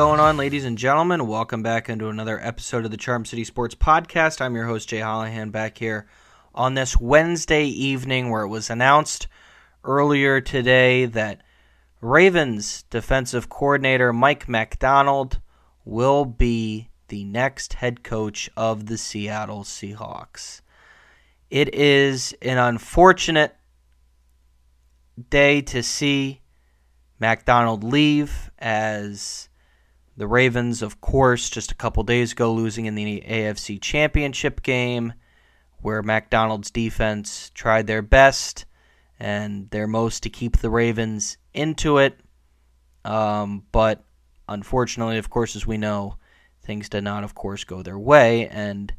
going on, ladies and gentlemen? Welcome back into another episode of the Charm City Sports Podcast. I'm your host, Jay Hollihan, back here on this Wednesday evening where it was announced earlier today that Ravens defensive coordinator Mike Macdonald will be the next head coach of the Seattle Seahawks. It is an unfortunate day to see Macdonald leave as the Ravens, of course, just a couple days ago losing in the AFC Championship game, where Macdonald's defense tried their best and their most to keep the Ravens into it. Um, but unfortunately, of course, as we know, things did not, of course, go their way. And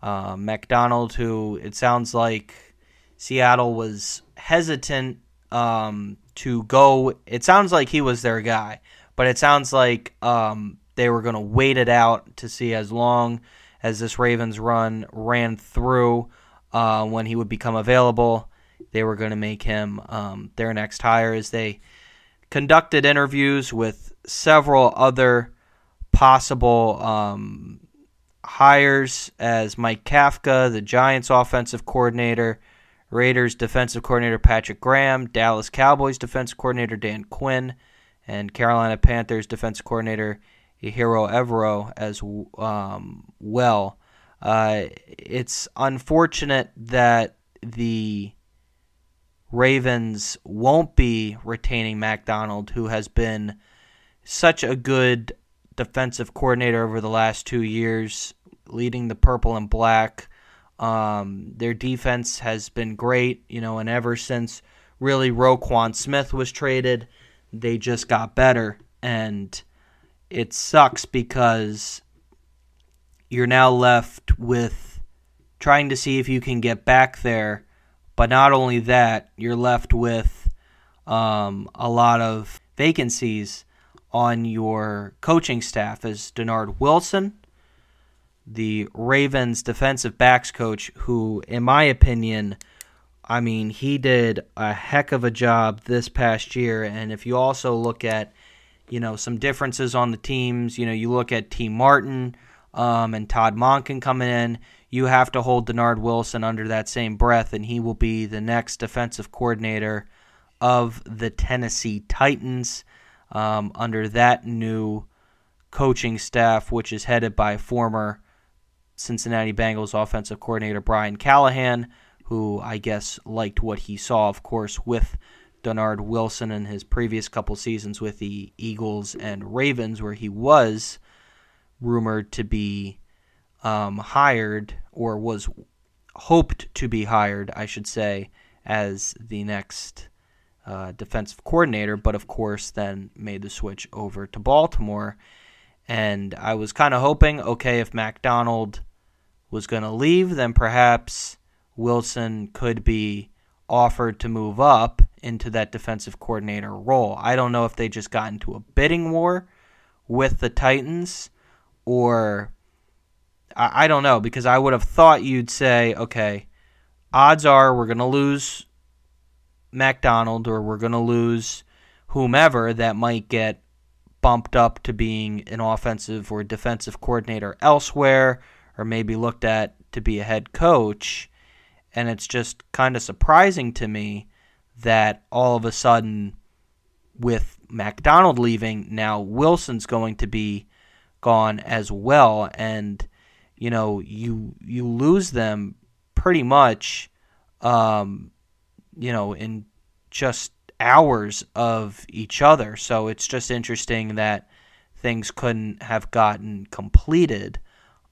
uh, Macdonald, who it sounds like Seattle was hesitant um, to go. It sounds like he was their guy, but it sounds like um, they were going to wait it out to see as long as this Ravens run ran through uh, when he would become available. They were going to make him um, their next hire as they conducted interviews with several other possible um, hires as Mike Kafka, the Giants offensive coordinator, Raiders defensive coordinator Patrick Graham, Dallas Cowboys defensive coordinator Dan Quinn, and Carolina Panthers defense coordinator Ejiro Evero as um, well. Uh, it's unfortunate that the Ravens won't be retaining Macdonald, who has been such a good defensive coordinator over the last two years, leading the purple and black. Um, their defense has been great, you know, and ever since really Roquan Smith was traded, they just got better. And it sucks because you're now left with trying to see if you can get back there. But not only that, you're left with um, a lot of vacancies on your coaching staff as Dennard Wilson the Ravens defensive backs coach, who, in my opinion, I mean, he did a heck of a job this past year. And if you also look at, you know, some differences on the teams, you know, you look at Tee Martin um, and Todd Monken coming in, you have to hold Dennard Wilson under that same breath, and he will be the next defensive coordinator of the Tennessee Titans um, under that new coaching staff, which is headed by former Cincinnati Bengals offensive coordinator Brian Callahan, who I guess liked what he saw, of course, with Dennard Wilson in his previous couple seasons with the Eagles and Ravens, where he was rumored to be um, hired or was hoped to be hired, I should say, as the next uh, defensive coordinator, but of course then made the switch over to Baltimore. And I was kind of hoping, okay, if Macdonald was going to leave, then perhaps Wilson could be offered to move up into that defensive coordinator role. I don't know if they just got into a bidding war with the Titans or I, I don't know because I would have thought you'd say, okay, odds are we're going to lose Macdonald or we're going to lose whomever that might get bumped up to being an offensive or defensive coordinator elsewhere or maybe looked at to be a head coach. And it's just kind of surprising to me that all of a sudden, with Macdonald leaving, now Wilson's going to be gone as well. And, you know, you you lose them pretty much, um, you know, in just hours of each other. So it's just interesting that things couldn't have gotten completed.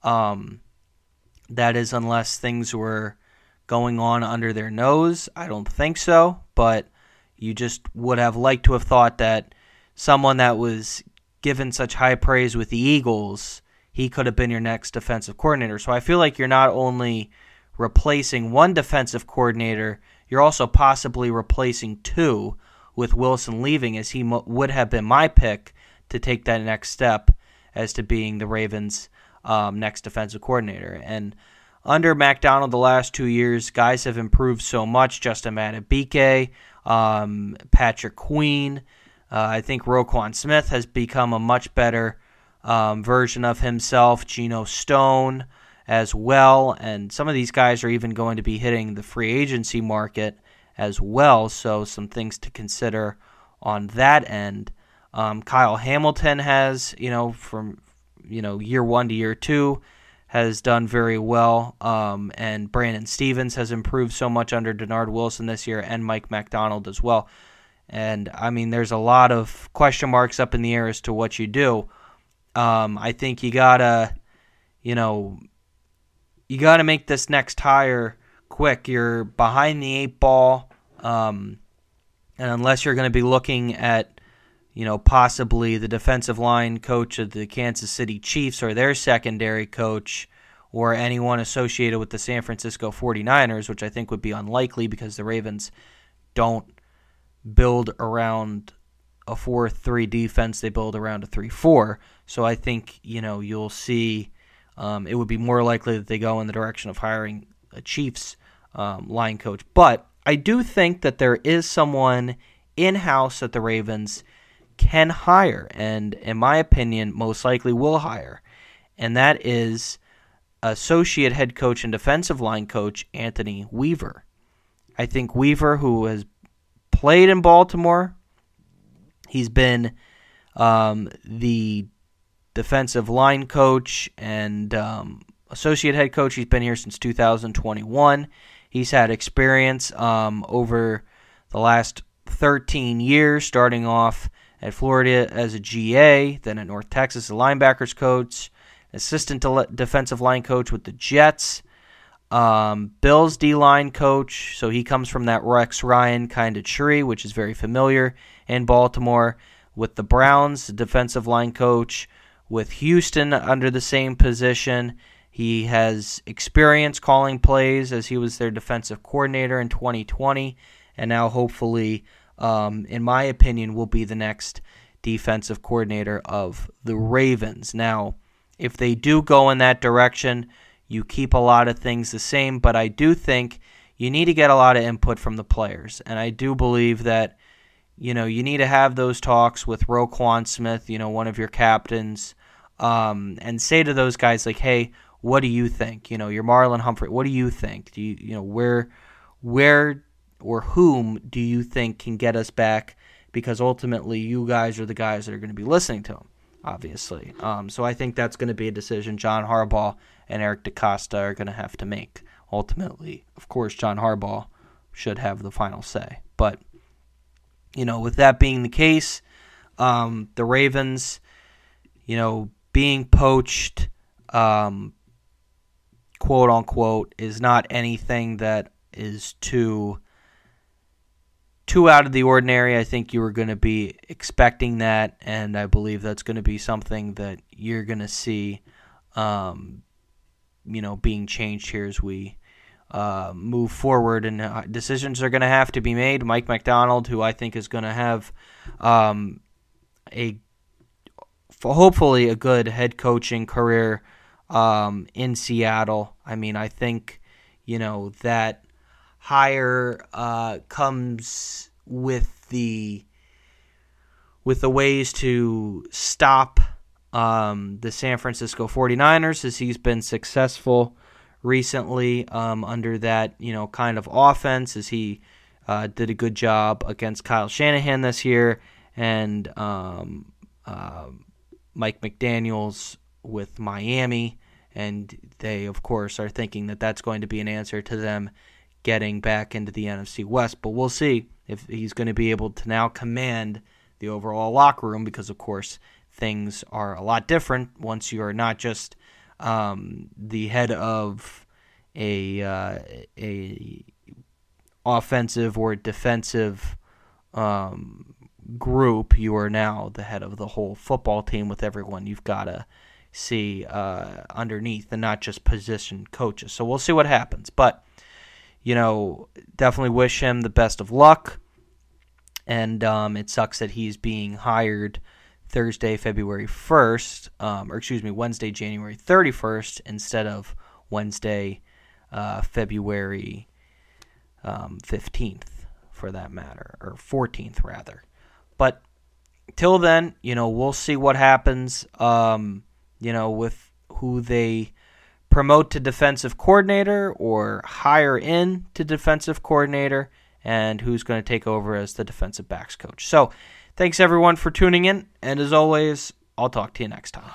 Um, that is, unless things were going on under their nose. I don't think so, but you just would have liked to have thought that someone that was given such high praise with the Eagles, he could have been your next defensive coordinator. So I feel like you're not only replacing one defensive coordinator, you're also possibly replacing two with Wilson leaving, as he would have been my pick to take that next step as to being the Ravens' um, next defensive coordinator. And under Macdonald, the last two years, guys have improved so much. Justin Madubuike, um, Patrick Queen. Uh, I think Roquan Smith has become a much better um, version of himself, Geno Stone as well. And some of these guys are even going to be hitting the free agency market as well. So, some things to consider on that end. Um, Kyle Hamilton has, you know, from you know year one to year two, has done very well. Um, and Brandon Stephens has improved so much under Dennard Wilson this year, and Mike Macdonald as well. And I mean, there's a lot of question marks up in the air as to what you do. Um, I think you gotta, you know, you gotta make this next hire quick. You're behind the eight ball, um, and unless you're going to be looking at, you know, possibly the defensive line coach of the Kansas City Chiefs or their secondary coach, or anyone associated with the San Francisco 49ers, which I think would be unlikely because the Ravens don't build around a 4 3 defense, they build around a 3 4. So I think, you know, you'll see um, it would be more likely that they go in the direction of hiring a Chiefs um, line coach. But I do think that there is someone in house at the Ravens can hire, and in my opinion, most likely will hire, and that is associate head coach and defensive line coach Anthony Weaver. I think Weaver, who has played in Baltimore, he's been um, the defensive line coach and um, associate head coach. He's been here since 2021. He's had experience um, over the last 13 years, starting off at Florida as a GA, then at North Texas, a linebackers coach, assistant defensive line coach with the Jets, um, Bills D line coach. So he comes from that Rex Ryan kind of tree, which is very familiar in Baltimore. With the Browns, defensive line coach with Houston under the same position. He has experience calling plays as he was their defensive coordinator in 2020, and now hopefully, um, in my opinion, will be the next defensive coordinator of the Ravens. Now, if they do go in that direction, you keep a lot of things the same, but I do think you need to get a lot of input from the players, and I do believe that you know, you need to have those talks with Roquan Smith, you know, one of your captains, um, and say to those guys like, "Hey, what do you think? You know, you're Marlon Humphrey. What do you think? Do you, you know, where, where, or whom do you think can get us back? Because ultimately, you guys are the guys that are going to be listening to him, obviously. Um, so I think that's going to be a decision John Harbaugh and Eric DeCosta are going to have to make. Ultimately, of course, John Harbaugh should have the final say, but you know, with that being the case, um, the Ravens, you know, being poached, um, quote unquote, is not anything that is too too out of the ordinary. I think you were going to be expecting that, and I believe that's going to be something that you're going to see, um, you know, being changed here as we uh, move forward, and uh, decisions are going to have to be made. Mike Macdonald, who I think is going to have um, a hopefully a good head coaching career um, in Seattle. I mean, I think you know that hire uh, comes with the with the ways to stop um, the San Francisco 49ers as he's been successful recently um, under that you know kind of offense as he uh, did a good job against Kyle Shanahan this year and um, uh, Mike McDaniel's with Miami. And they of course are thinking that that's going to be an answer to them getting back into the NFC West but we'll see if he's going to be able to now command the overall locker room because of course things are a lot different once you are not just um, the head of a uh, a offensive or defensive um, group, you are now the head of the whole football team with everyone you've got to see uh, underneath and not just position coaches. So we'll see what happens. But, you know, definitely wish him the best of luck. And um, it sucks that he's being hired Thursday, February 1st, um, or excuse me, Wednesday, January 31st, instead of Wednesday, uh, February um, 15th, for that matter, or 14th, rather. But till then, you know, we'll see what happens. Um, you know, with who they promote to defensive coordinator or hire in to defensive coordinator, and who's going to take over as the defensive backs coach. So, thanks everyone for tuning in, and as always, I'll talk to you next time.